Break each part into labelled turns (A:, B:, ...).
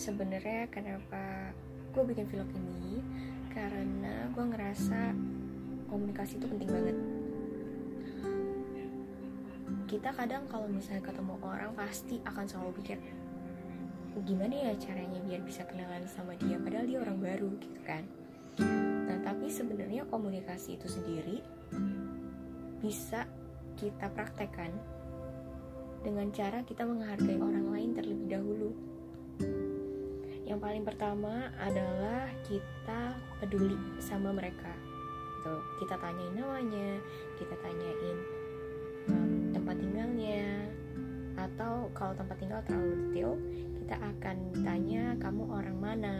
A: sebenarnya kenapa gue bikin vlog ini? Karena gue ngerasa komunikasi itu penting banget. Kita kadang kalau misalnya ketemu orang pasti akan selalu pikir gimana ya caranya biar bisa kenalan sama dia padahal dia orang baru gitu kan? Nah tapi sebenarnya komunikasi itu sendiri bisa kita praktekkan dengan cara kita menghargai orang lain terlebih dahulu paling pertama adalah kita peduli sama mereka gitu. kita tanyain namanya kita tanyain um, tempat tinggalnya atau kalau tempat tinggal terlalu detail kita akan tanya kamu orang mana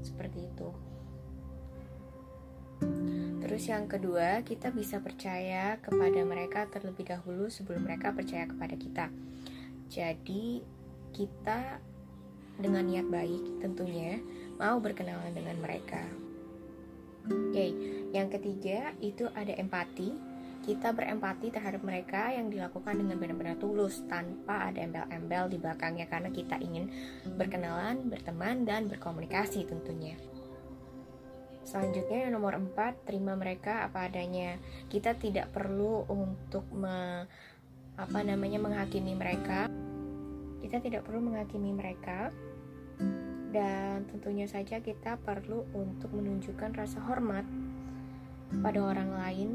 A: seperti itu Terus yang kedua, kita bisa percaya kepada mereka terlebih dahulu sebelum mereka percaya kepada kita. Jadi, kita dengan niat baik tentunya mau berkenalan dengan mereka. Oke, yang ketiga itu ada empati kita berempati terhadap mereka yang dilakukan dengan benar-benar tulus tanpa ada embel-embel di belakangnya karena kita ingin berkenalan, berteman, dan berkomunikasi tentunya. Selanjutnya yang nomor 4, terima mereka apa adanya. Kita tidak perlu untuk me, apa namanya menghakimi mereka. Kita tidak perlu menghakimi mereka. Dan tentunya saja kita perlu untuk menunjukkan rasa hormat pada orang lain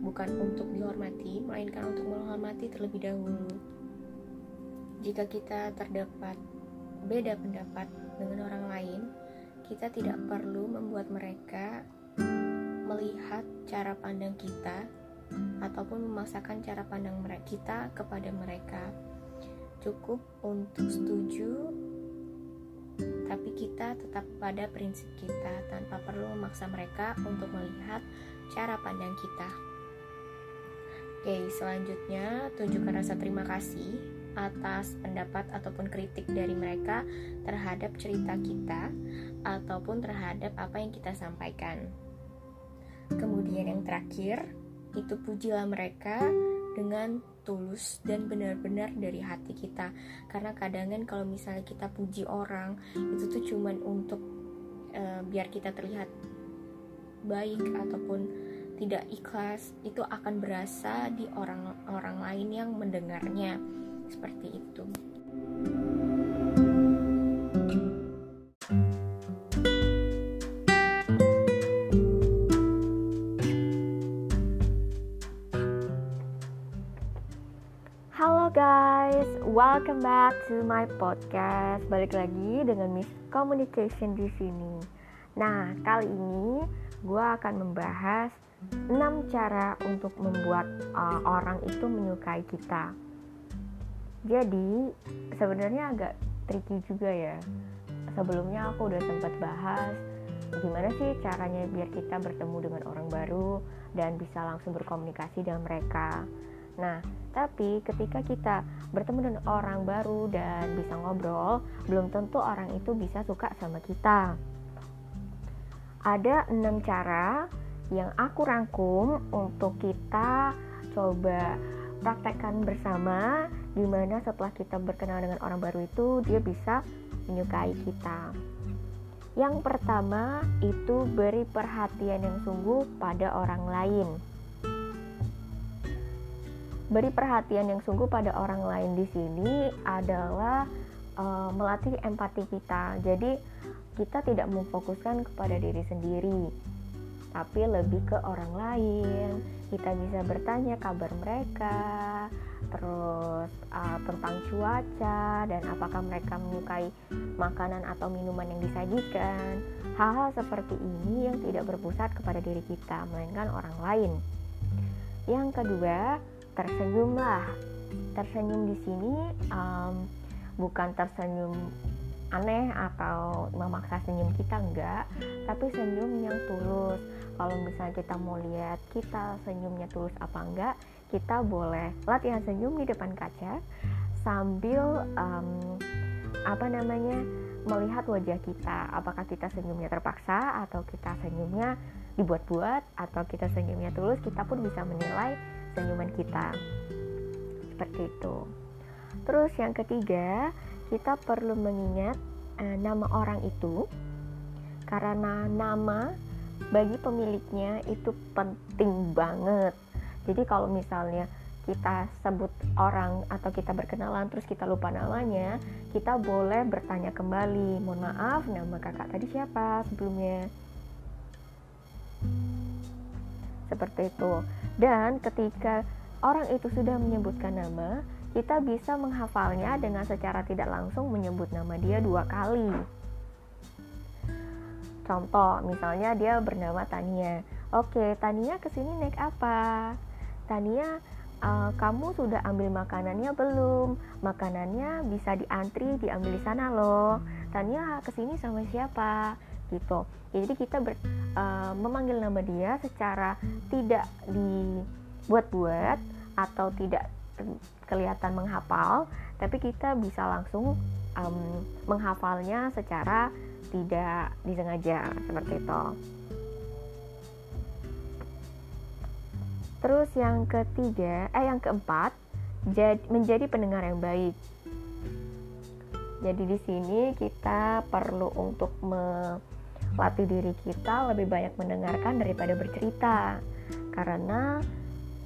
A: bukan untuk dihormati, melainkan untuk menghormati terlebih dahulu. Jika kita terdapat beda pendapat dengan orang lain, kita tidak perlu membuat mereka melihat cara pandang kita ataupun memaksakan cara pandang kita kepada mereka. Cukup untuk setuju, tapi kita tetap pada prinsip kita tanpa perlu memaksa mereka untuk melihat cara pandang kita. Oke, selanjutnya tunjukkan rasa terima kasih atas pendapat ataupun kritik dari mereka terhadap cerita kita ataupun terhadap apa yang kita sampaikan. Kemudian yang terakhir, itu pujilah mereka dengan tulus dan benar-benar dari hati kita. Karena kadang kan kalau misalnya kita puji orang, itu tuh cuman untuk uh, biar kita terlihat baik ataupun tidak ikhlas itu akan berasa di orang-orang lain yang mendengarnya seperti itu. Halo guys, welcome back to my podcast. Balik lagi dengan Miss Communication di sini. Nah, kali ini gue akan membahas 6 cara untuk membuat uh, orang itu menyukai kita. Jadi, sebenarnya agak tricky juga ya. Sebelumnya aku udah sempat bahas gimana sih caranya biar kita bertemu dengan orang baru dan bisa langsung berkomunikasi dengan mereka. Nah, tapi ketika kita bertemu dengan orang baru dan bisa ngobrol, belum tentu orang itu bisa suka sama kita. Ada enam cara yang aku rangkum untuk kita coba praktekkan bersama di mana setelah kita berkenal dengan orang baru itu dia bisa menyukai kita yang pertama itu beri perhatian yang sungguh pada orang lain beri perhatian yang sungguh pada orang lain di sini adalah uh, melatih empati kita jadi kita tidak memfokuskan kepada diri sendiri tapi lebih ke orang lain. Kita bisa bertanya kabar mereka, terus uh, tentang cuaca dan apakah mereka menyukai makanan atau minuman yang disajikan. Hal-hal seperti ini yang tidak berpusat kepada diri kita, melainkan orang lain. Yang kedua, tersenyumlah. Tersenyum di sini um, bukan tersenyum aneh atau memaksa senyum kita enggak, tapi senyum yang tulus. Kalau misalnya kita mau lihat kita senyumnya tulus apa enggak kita boleh latihan senyum di depan kaca sambil um, apa namanya melihat wajah kita. Apakah kita senyumnya terpaksa atau kita senyumnya dibuat-buat atau kita senyumnya tulus kita pun bisa menilai senyuman kita seperti itu terus yang ketiga kita perlu mengingat uh, nama orang itu karena nama bagi pemiliknya itu penting banget. Jadi kalau misalnya kita sebut orang atau kita berkenalan terus kita lupa namanya, kita boleh bertanya kembali. Mohon maaf, nama kakak tadi siapa sebelumnya? Seperti itu. Dan ketika orang itu sudah menyebutkan nama, kita bisa menghafalnya dengan secara tidak langsung menyebut nama dia dua kali. Contoh, misalnya dia bernama Tania. Oke, Tania ke sini naik apa? Tania uh, kamu sudah ambil makanannya belum? Makanannya bisa diantri, diambil di sana loh. Tanya ke sini sama siapa? Gitu. Jadi kita ber, uh, memanggil nama dia secara tidak dibuat-buat atau tidak kelihatan menghafal, tapi kita bisa langsung um, menghafalnya secara tidak disengaja seperti itu. Terus yang ketiga, eh yang keempat, jad, menjadi pendengar yang baik. Jadi di sini kita perlu untuk melatih diri kita lebih banyak mendengarkan daripada bercerita. Karena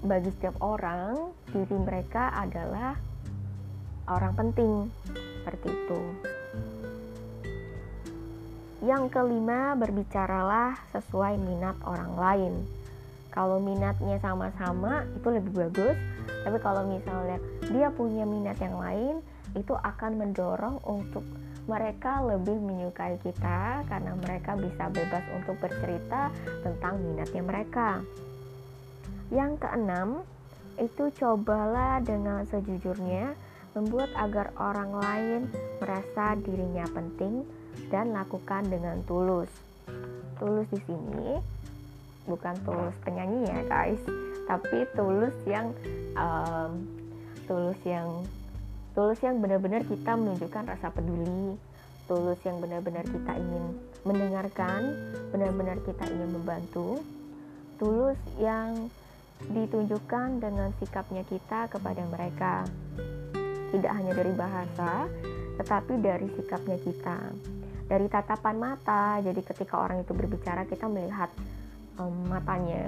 A: bagi setiap orang, diri mereka adalah orang penting. Seperti itu. Yang kelima, berbicaralah sesuai minat orang lain kalau minatnya sama-sama itu lebih bagus tapi kalau misalnya dia punya minat yang lain itu akan mendorong untuk mereka lebih menyukai kita karena mereka bisa bebas untuk bercerita tentang minatnya mereka. Yang keenam, itu cobalah dengan sejujurnya membuat agar orang lain merasa dirinya penting dan lakukan dengan tulus. Tulus di sini bukan tulus penyanyi ya guys tapi tulus yang um, tulus yang tulus yang benar-benar kita menunjukkan rasa peduli. Tulus yang benar-benar kita ingin mendengarkan benar-benar kita ingin membantu. Tulus yang ditunjukkan dengan sikapnya kita kepada mereka. Tidak hanya dari bahasa tetapi dari sikapnya kita. Dari tatapan mata jadi ketika orang itu berbicara kita melihat um, matanya.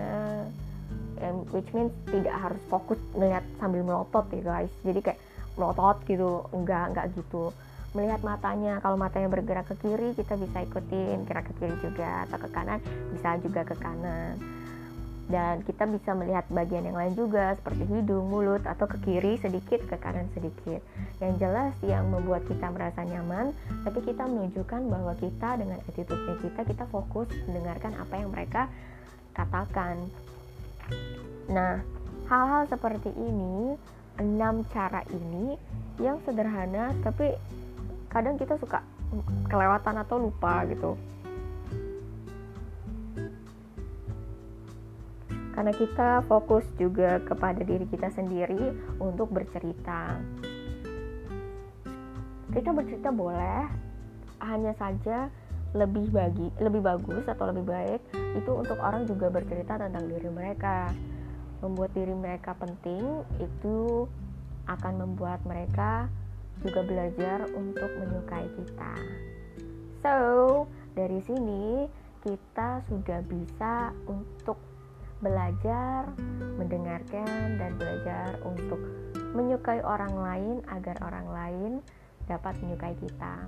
A: Which means tidak harus fokus melihat sambil melotot ya guys. Jadi kayak melotot gitu enggak enggak gitu melihat matanya kalau matanya bergerak ke kiri kita bisa ikutin gerak ke kiri juga atau ke kanan bisa juga ke kanan dan kita bisa melihat bagian yang lain juga seperti hidung, mulut atau ke kiri sedikit, ke kanan sedikit. Yang jelas yang membuat kita merasa nyaman, tapi kita menunjukkan bahwa kita dengan attitude kita kita fokus mendengarkan apa yang mereka katakan. Nah, hal-hal seperti ini, enam cara ini yang sederhana tapi kadang kita suka kelewatan atau lupa gitu. Karena kita fokus juga kepada diri kita sendiri untuk bercerita. Kita bercerita boleh, hanya saja lebih bagi lebih bagus atau lebih baik itu untuk orang juga bercerita tentang diri mereka membuat diri mereka penting itu akan membuat mereka juga belajar untuk menyukai kita so dari sini kita sudah bisa untuk belajar mendengarkan dan belajar untuk menyukai orang lain agar orang lain dapat menyukai kita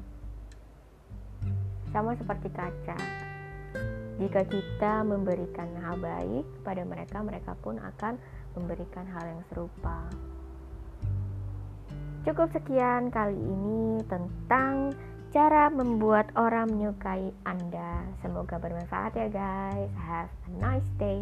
A: sama seperti kaca. Jika kita memberikan hal baik pada mereka, mereka pun akan memberikan hal yang serupa. Cukup sekian kali ini tentang cara membuat orang menyukai Anda. Semoga bermanfaat ya guys. Have a nice day.